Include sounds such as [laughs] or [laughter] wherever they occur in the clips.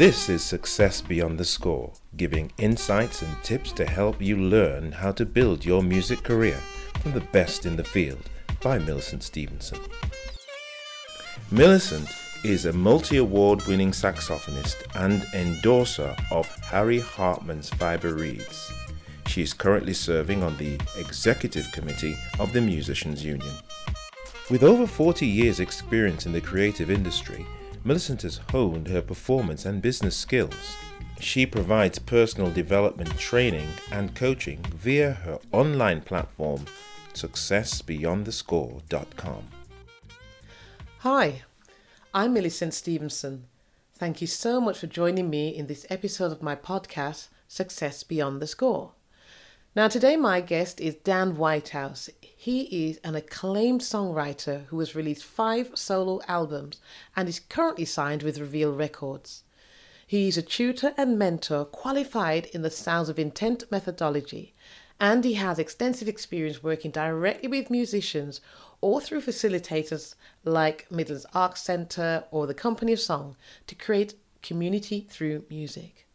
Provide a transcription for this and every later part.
This is Success Beyond the Score, giving insights and tips to help you learn how to build your music career from the best in the field by Millicent Stevenson. Millicent is a multi award winning saxophonist and endorser of Harry Hartmann's Fiber Reeds. She is currently serving on the executive committee of the Musicians Union. With over 40 years' experience in the creative industry, Millicent has honed her performance and business skills. She provides personal development training and coaching via her online platform, successbeyondthescore.com. Hi, I'm Millicent Stevenson. Thank you so much for joining me in this episode of my podcast, Success Beyond the Score. Now, today my guest is Dan Whitehouse. He is an acclaimed songwriter who has released five solo albums and is currently signed with Reveal Records. He is a tutor and mentor qualified in the Sounds of Intent methodology, and he has extensive experience working directly with musicians or through facilitators like Midlands Arts Centre or the Company of Song to create community through music.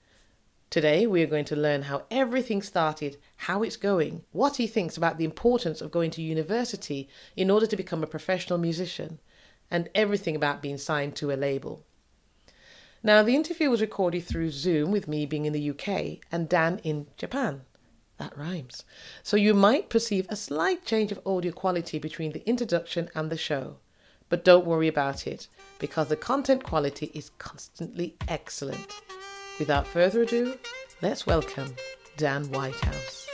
Today, we are going to learn how everything started, how it's going, what he thinks about the importance of going to university in order to become a professional musician, and everything about being signed to a label. Now, the interview was recorded through Zoom with me being in the UK and Dan in Japan. That rhymes. So you might perceive a slight change of audio quality between the introduction and the show. But don't worry about it, because the content quality is constantly excellent. Without further ado, let's welcome Dan Whitehouse.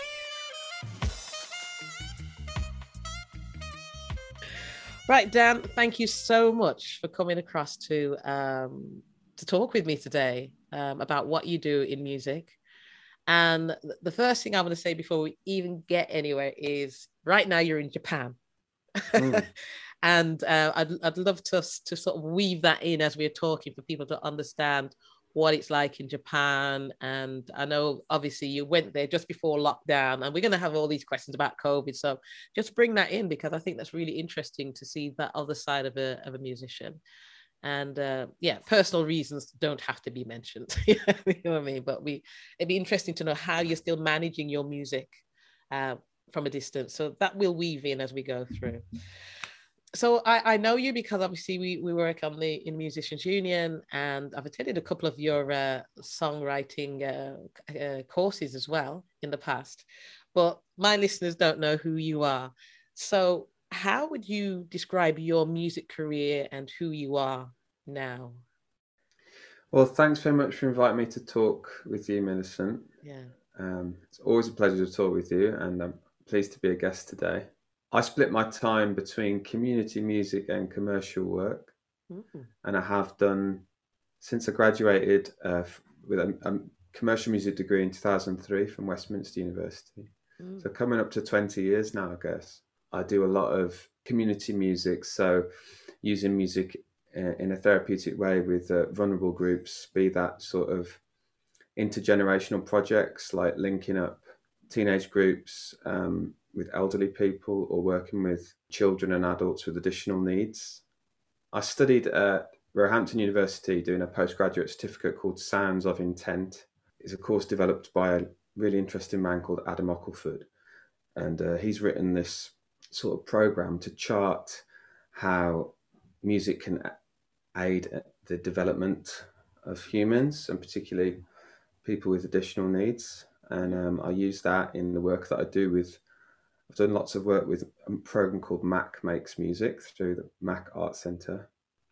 Right, Dan, thank you so much for coming across to um, to talk with me today um, about what you do in music. And the first thing I want to say before we even get anywhere is right now you're in Japan. Mm. [laughs] and uh, I'd, I'd love to, to sort of weave that in as we're talking for people to understand what it's like in Japan. And I know obviously you went there just before lockdown, and we're going to have all these questions about COVID. So just bring that in because I think that's really interesting to see that other side of a, of a musician. And uh, yeah, personal reasons don't have to be mentioned. [laughs] you know what I mean? But we it'd be interesting to know how you're still managing your music uh, from a distance. So that will weave in as we go through so I, I know you because obviously we, we work on the in musicians union and i've attended a couple of your uh, songwriting uh, uh, courses as well in the past but my listeners don't know who you are. So how would you describe your music career and who you are now? Well thanks very much for inviting me to talk with you millicent. Yeah. Um, it's always a pleasure to talk with you and i'm pleased to be a guest today I split my time between community music and commercial work, mm-hmm. and I have done since I graduated uh, with a, a, commercial music degree in 2003 from Westminster University. Mm. So coming up to 20 years now, I guess. I do a lot of community music, so using music uh, in a therapeutic way with uh, vulnerable groups, be that sort of intergenerational projects like linking up teenage groups, um, with elderly people or working with children and adults with additional needs. I studied at Roehampton University doing a postgraduate certificate called Sounds of Intent. It's a course developed by a really interesting man called Adam Ockelford. And uh, he's written this sort of program to chart how music can aid the development of humans and particularly people with additional needs. And um, I use that in the work that I do with I've done lots of work with a program called Mac Makes Music through the Mac Art Centre.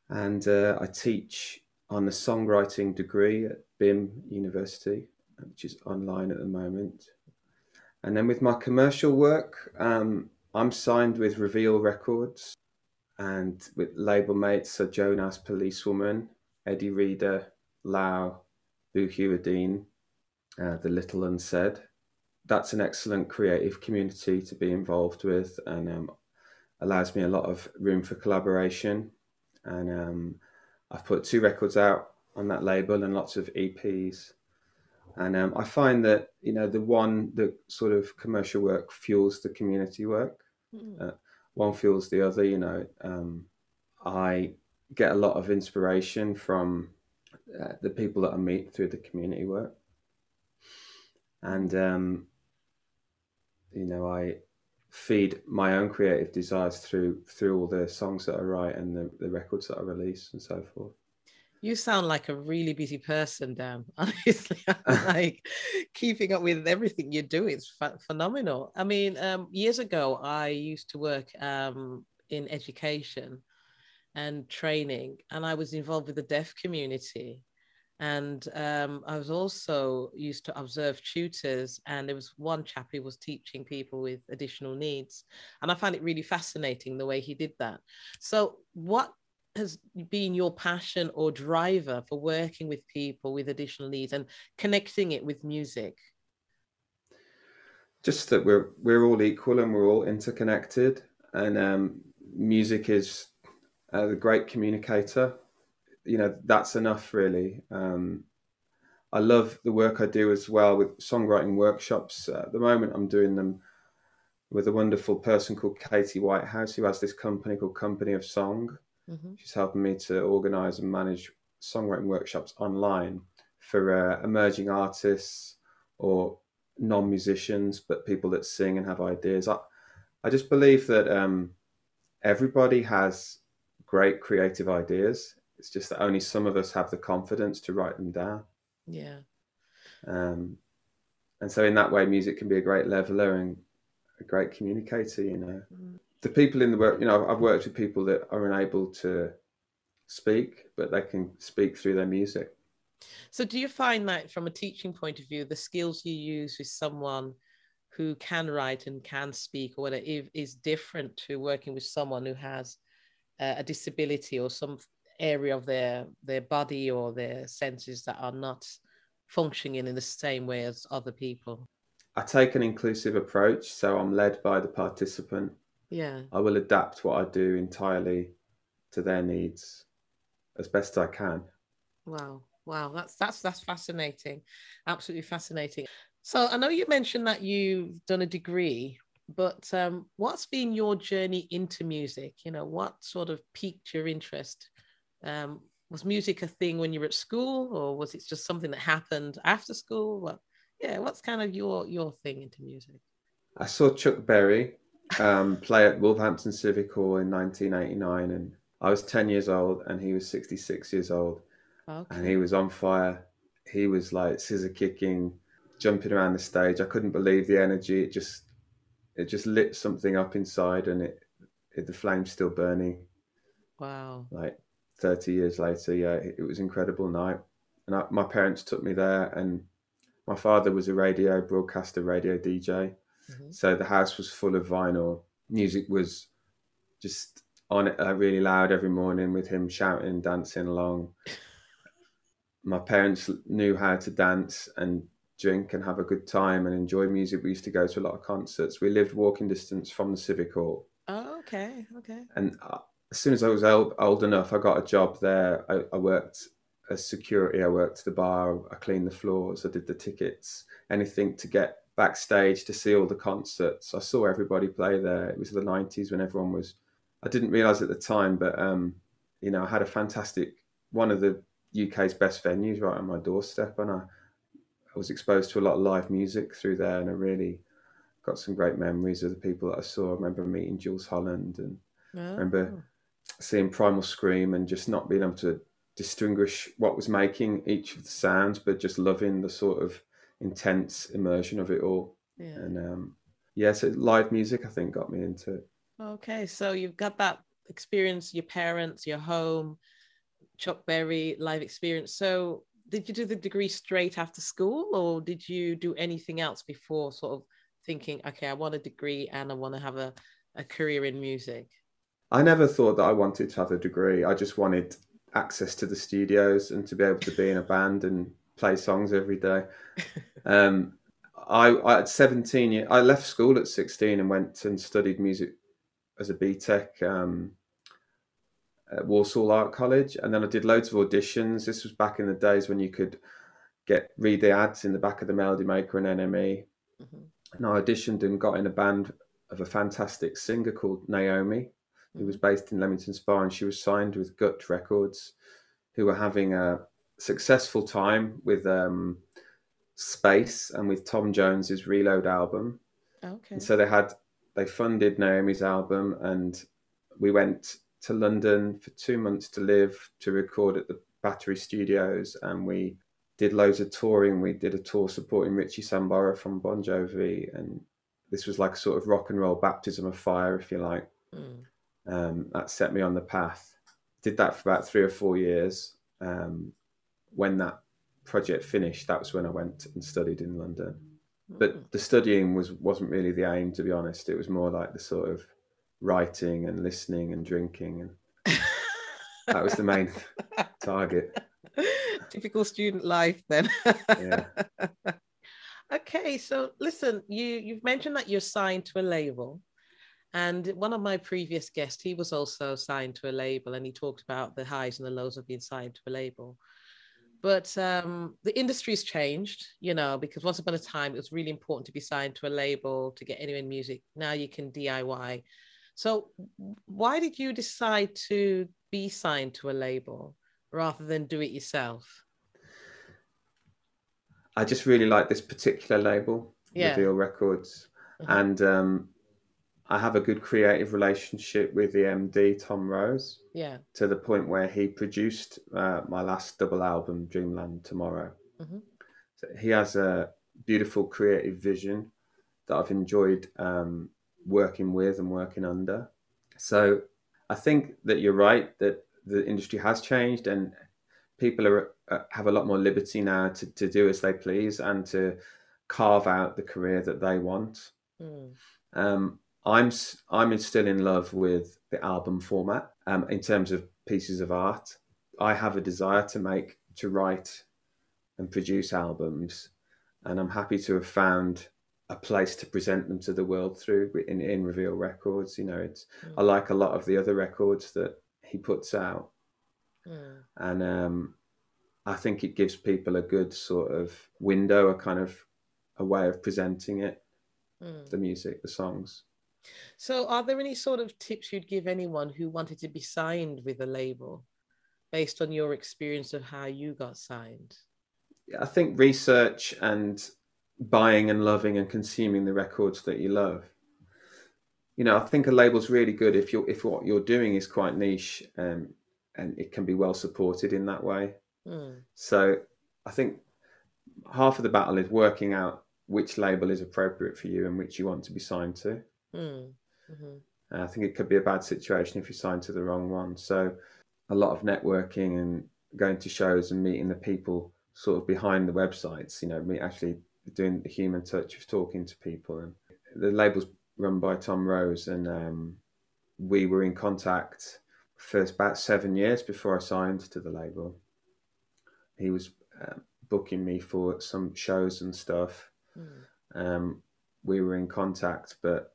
And uh, I teach on the songwriting degree at BIMM University, which is online at the moment. And then with my commercial work, um, I'm signed with Reveal Records and with label mates so Jonas Policewoman, Eddi Reader, Lau, Boo uh, The Little Unsaid that's an excellent creative community to be involved with and um, allows me a lot of room for collaboration. And um, I've put two records out on that label and lots of EPs. And um, I find that you know the one the sort of commercial work fuels the community work. Mm. Uh, one fuels the other. You know, um, I get a lot of inspiration from uh, the people that I meet through the community work. And, um, you know, I feed my own creative desires through through all the songs that I write and the, the records that I release and so forth. You sound like a really busy person, Dan. [laughs] Honestly, [laughs] like keeping up with everything you do is phenomenal. I mean, um, years ago, I used to work um, in education and training, and I was involved with the deaf community. And um, I was also used to observe tutors, and there was one chap who was teaching people with additional needs, and I found it really fascinating the way he did that. So, what has been your passion or driver for working with people with additional needs and connecting it with music? Just that we're we're all equal and we're all interconnected, and um, music is a great communicator. You know that's enough really. Um, I love the work I do as well with songwriting workshops. Uh, at the moment, I'm doing them with a wonderful person called Katie Whitehouse, who has this company called Company of Song Mm-hmm. She's helping me to organise and manage songwriting workshops online for uh, emerging artists or non-musicians, but people that sing and have ideas. I, I just believe that um, everybody has great creative ideas. It's just that only some of us have the confidence to write them down. Yeah. Um, and so in that way, music can be a great leveler and a great communicator. You know. Mm the people in the work, you know, I've worked with people that are unable to speak, but they can speak through their music. So, do you find that from a teaching point of view, the skills you use with someone who can write and can speak or whatever is different to working with someone who has a disability or some area of their their body or their senses that are not functioning in the same way as other people? I take an inclusive approach, so I'm led by the participant. Yeah. I will adapt what i do entirely to their needs as best i can. Wow. Wow. That's that's that's fascinating. Absolutely fascinating. So i know you mentioned that you've done a degree but um, what's been your journey into music? You know what sort of piqued your interest um, was music a thing when you were at school or was it just something that happened after school what yeah what's kind of your your thing into music i saw chuck berry um, [laughs] play at Wolverhampton Civic Hall in 1989, and I was 10 years old, and he was 66 years old, okay. and he was on fire. He was like scissor kicking, jumping around the stage. I couldn't believe the energy. It just, it just lit something up inside, and it, it the flame's still burning. Wow! Like 30 years later, yeah, it was incredible night. And I, my parents took me there, and my father was a radio broadcaster, radio DJ Mm-hmm. So the house was full of vinyl. Music was just on it uh, really loud every morning with him shouting, dancing along. My parents knew how to dance and drink and have a good time and enjoy music. We used to go to a lot of concerts. We lived walking distance from the Civic Hall. Oh, okay, okay. And uh, as soon as I was old, old enough, I got a job there. I, I worked as security. I worked the bar. I cleaned the floors. I did the tickets. Anything to get backstage to see all the concerts. I saw everybody play there. It was the 90s when everyone was, I didn't realize at the time, but, um, you know, I had a fantastic, one of the UK's best venues right on my doorstep. And I, I was exposed to a lot of live music through there. And I really got some great memories of the people that I saw. I remember meeting Jools Holland and oh. I remember seeing Primal Scream and just not being able to distinguish what was making each of the sounds, but just loving the sort of intense immersion of it all. Yeah. And um, yeah, so live music, I think, got me into it. Okay, so you've got that experience, your parents, your home, Chuck Berry live experience. So did you do the degree straight after school, or did you do anything else before sort of thinking, okay, I want a degree and I want to have a, a career in music? I never thought that I wanted to have a degree. I just wanted access to the studios and to be able to be in a band and play songs every day. [laughs] Um, I, I, at 17, I left school at 16 and went and studied music as a BTEC um, at Walsall Art College. And then I did loads of auditions. This was back in the days when you could get read the ads in the back of the Melody Maker and NME. Mm-hmm. And I auditioned and got in a band of a fantastic singer called Naomi, who was mm-hmm. based in Leamington Spa, and she was signed with Gut Records, who were having a successful time with um, Space and with Tom Jones's Reload album. Okay. And so they had they funded Naomi's album, and we went to London for two months to live to record at the Battery Studios, and we did loads of touring. We did a tour supporting Richie Sambora from Bon Jovi, and this was like a sort of rock and roll baptism of fire, if you like. Mm. Um, that set me on the path. Did that for about three or four years. Um, when that project finished, that was when I went and studied in London. Mm. But the studying was wasn't really the aim, to be honest. It was more like the sort of writing and listening and drinking, and [laughs] that was the main target. Typical student life, then. Yeah. [laughs] okay, so listen, you you've mentioned that you're signed to a label. And one of my previous guests, he was also signed to a label, and he talked about the highs and the lows of being signed to a label. But um, the industry's changed, you know, because once upon a time it was really important to be signed to a label to get anywhere in music. Now you can DIY. So why did you decide to be signed to a label rather than do it yourself? I just really like this particular label, Yeah. Reveal Records, Mhm. and um, I have a good creative relationship with the MD Tom Rose Yeah. to the point where he produced uh, my last double album, Dreamland Tomorrow. Mhm. So he has a beautiful creative vision that I've enjoyed um, working with and working under. So I think that you're right that the industry has changed and people are uh, have a lot more liberty now to, to do as they please and to carve out the career that they want. Mm. Um, I'm I'm still in love with the album format um, in terms of pieces of art. I have a desire to make, to write, and produce albums, and I'm happy to have found a place to present them to the world through in, in Reveal Records. You know, it's I like a lot of the other records that he puts out, Mm. and um, I think it gives people a good sort of window, a kind of a way of presenting it, Mm. the music, the songs. So, are there any sort of tips you'd give anyone who wanted to be signed with a label based on your experience of how you got signed? I think research and buying and loving and consuming the records that you love. You know, I think a label's really good if you if what you're doing is quite niche um, and it can be well supported in that way. Mm. So I think half of the battle is working out which label is appropriate for you and which you want to be signed to. Mm. Mhm. And I think it could be a bad situation if you're signed to the wrong one. So a lot of networking and going to shows and meeting the people sort of behind the websites, you know, me actually doing the human touch of talking to people. And the label's run by Tom Rose, and um, we were in contact for about seven years before I signed to the label. He was uh, booking me for some shows and stuff. Mm. Um, we were in contact, but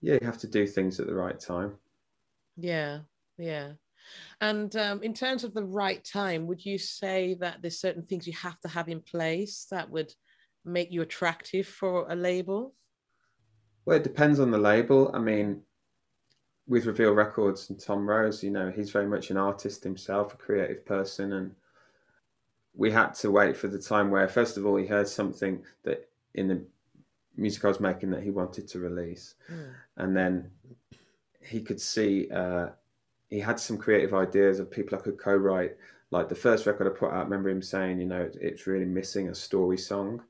yeah, you have to do things at the right time. Yeah, yeah. And um, in terms of the right time, would you say that there's certain things you have to have in place that would make you attractive for a label? Well, it depends on the label. I mean, with Reveal Records and Tom Rose, you know, he's very much an artist himself, a creative person, and we had to wait for the time where, first of all, he heard something that in the music I was making that he wanted to release, Mm. and then he could see uh, he had some creative ideas of people I could co-write. Like the first record I put out, I remember him saying, you know, it's really missing a story song,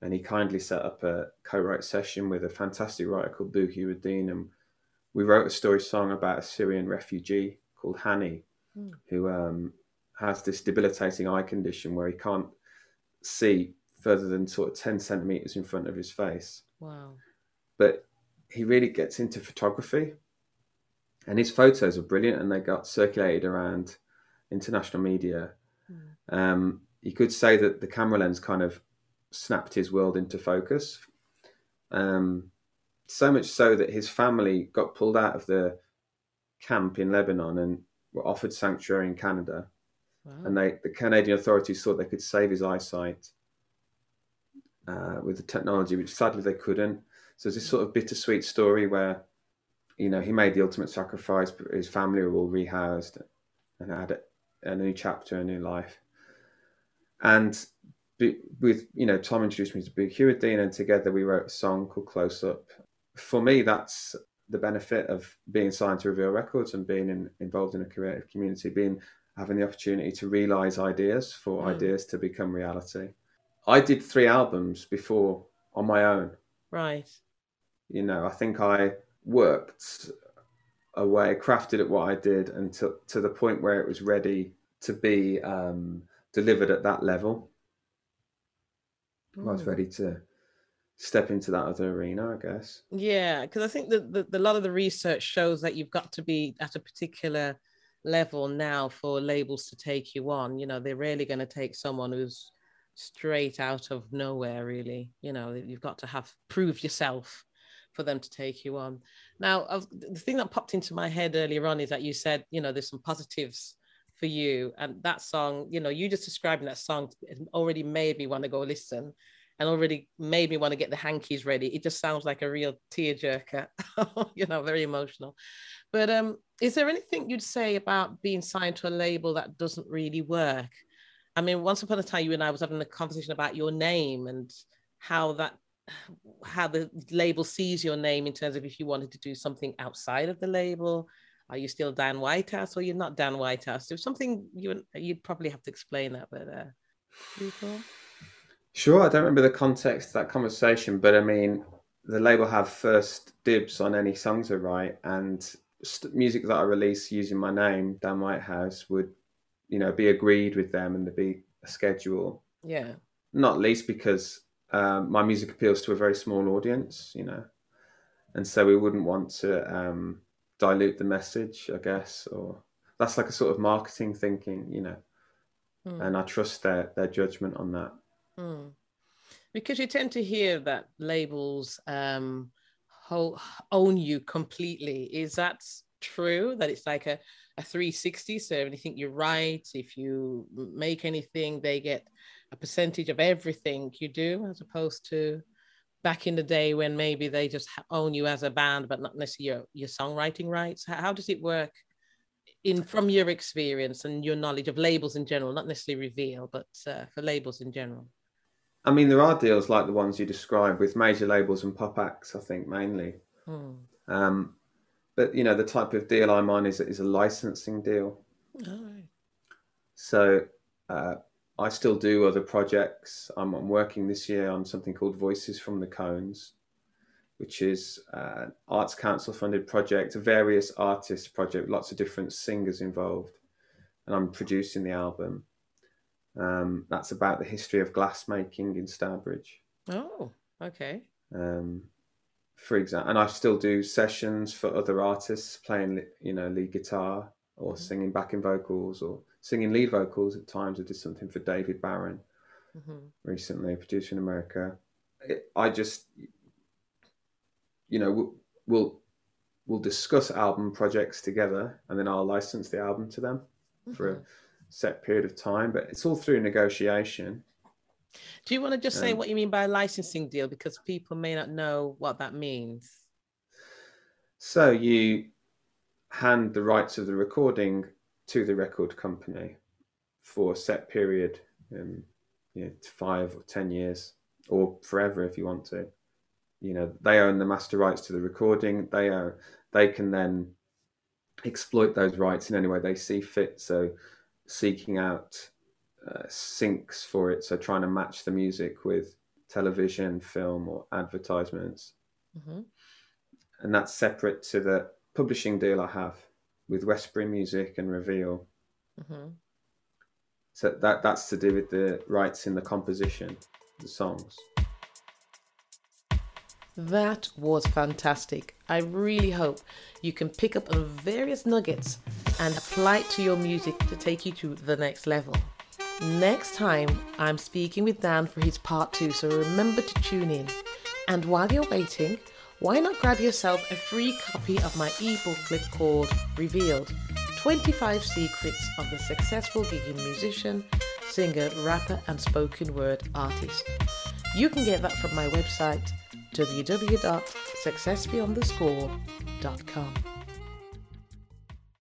and he kindly set up a co-write session with a fantastic writer called Boo Hewerdine, and we wrote a story song about a Syrian refugee called Hani, Mm. who um, has this debilitating eye condition where he can't see further than sort of 10 centimeters in front of his face. Wow. But he really gets into photography, and his photos are brilliant, and they got circulated around international media. Mm. Um, you could say that the camera lens kind of snapped his world into focus. Um, so much so that his family got pulled out of the camp in Lebanon and were offered sanctuary in Canada. Wow. And they, the Canadian authorities thought they could save his eyesight uh, with the technology, which sadly they couldn't. So it's this sort of bittersweet story where, you know, he made the ultimate sacrifice, but his family were all rehoused and had a, a new chapter, a new life. and with you know Tom introduced me to Boo Hewerdine, and together we wrote a song called Close Up. For me, that's the benefit of being signed to Reveal Records and being in, involved in a creative community, being having the opportunity to realize ideas for mm. ideas to become reality. I did three albums before on my own. Right. You know, I think I worked away, crafted at what I did until to the point where it was ready to be um, delivered at that level. Mm. I was ready to step into that other arena, I guess. Yeah, because I think that a lot of the research shows that you've got to be at a particular level now for labels to take you on. You know, they're really going to take someone who's straight out of nowhere, really. You know, you've got to have prove yourself for them to take you on. Now, the thing that popped into my head earlier on is that you said, you know, there's some positives for you, and that song, you know, you just describing that song already made me want to go listen and already made me want to get the hankies ready. It just sounds like a real tearjerker, [laughs] you know, very emotional. But um, is there anything you'd say about being signed to a label that doesn't really work? I mean, once upon a time, you and I was having a conversation about your name and how that how the label sees your name in terms of if you wanted to do something outside of the label. Are you still Dan Whitehouse or you're not Dan Whitehouse? There's something you you'd probably have to explain that, but uh, Sure, I don't remember the context of that conversation, but I mean, the label have first dibs on any songs I write, and music that I release using my name, Dan Whitehouse, would, you know, be agreed with them, and there'd be a schedule. Yeah. Not least because um, my music appeals to a very small audience, you know, and so we wouldn't want to um, dilute the message, I guess, or that's like a sort of marketing thinking, you know, mm. and I trust their their judgment on that. Mm. Because you tend to hear that labels um, ho- own you completely. Is that true? That it's like a, a 360? So anything you write, if you make anything, they get a percentage of everything you do, as opposed to back in the day when maybe they just own you as a band, but not necessarily your, your songwriting rights? How, how does it work in from your experience and your knowledge of labels in general, not necessarily reveal, but uh, for labels in general? I mean, there are deals like the ones you described with major labels and pop acts. I think mainly. Hmm. Um, but you know, the type of deal I'm on is is a licensing deal. So uh, I still do other projects. I'm, I'm, working this year on something called Voices from the Cones, which is uh, Arts Council funded project, a various artists project, lots of different singers involved, and I'm producing the album. Um, that's about the history of glassmaking in Stourbridge. Oh, okay. Um, for example, and I still do sessions for other artists playing, you know, lead guitar or mm-hmm. singing backing vocals or singing lead vocals at times. I did something for David Barron mm-hmm. recently, producer in America. It, I just, you know, we'll, we'll, we'll discuss album projects together, and then I'll license the album to them mm-hmm. for a mm-hmm set period of time, but it's all through negotiation. Do you want to just say um, what you mean by a licensing deal because people may not know what that means? So you hand the rights of the recording to the record company for a set period, um, you know, five or ten years, or forever if you want to. You know, they own the master rights to the recording. They are they can then exploit those rights in any way they see fit. So seeking out uh, syncs for it, so trying to match the music with television, film, or advertisements. Mm-hmm. And that's separate to the publishing deal I have with Westbury Music and Reveal. Mm-hmm. So that that's to do with the rights in the composition, the songs. That was fantastic. I really hope you can pick up on various nuggets and apply it to your music to take you to the next level. Next time, I'm speaking with Dan for his part two, so remember to tune in. And while you're waiting, why not grab yourself a free copy of my ebooklet called Revealed 25 Secrets of the Successful Gigging Musician, Singer, Rapper, and Spoken Word Artist. You can get that from my website www.successbeyondthescore.com.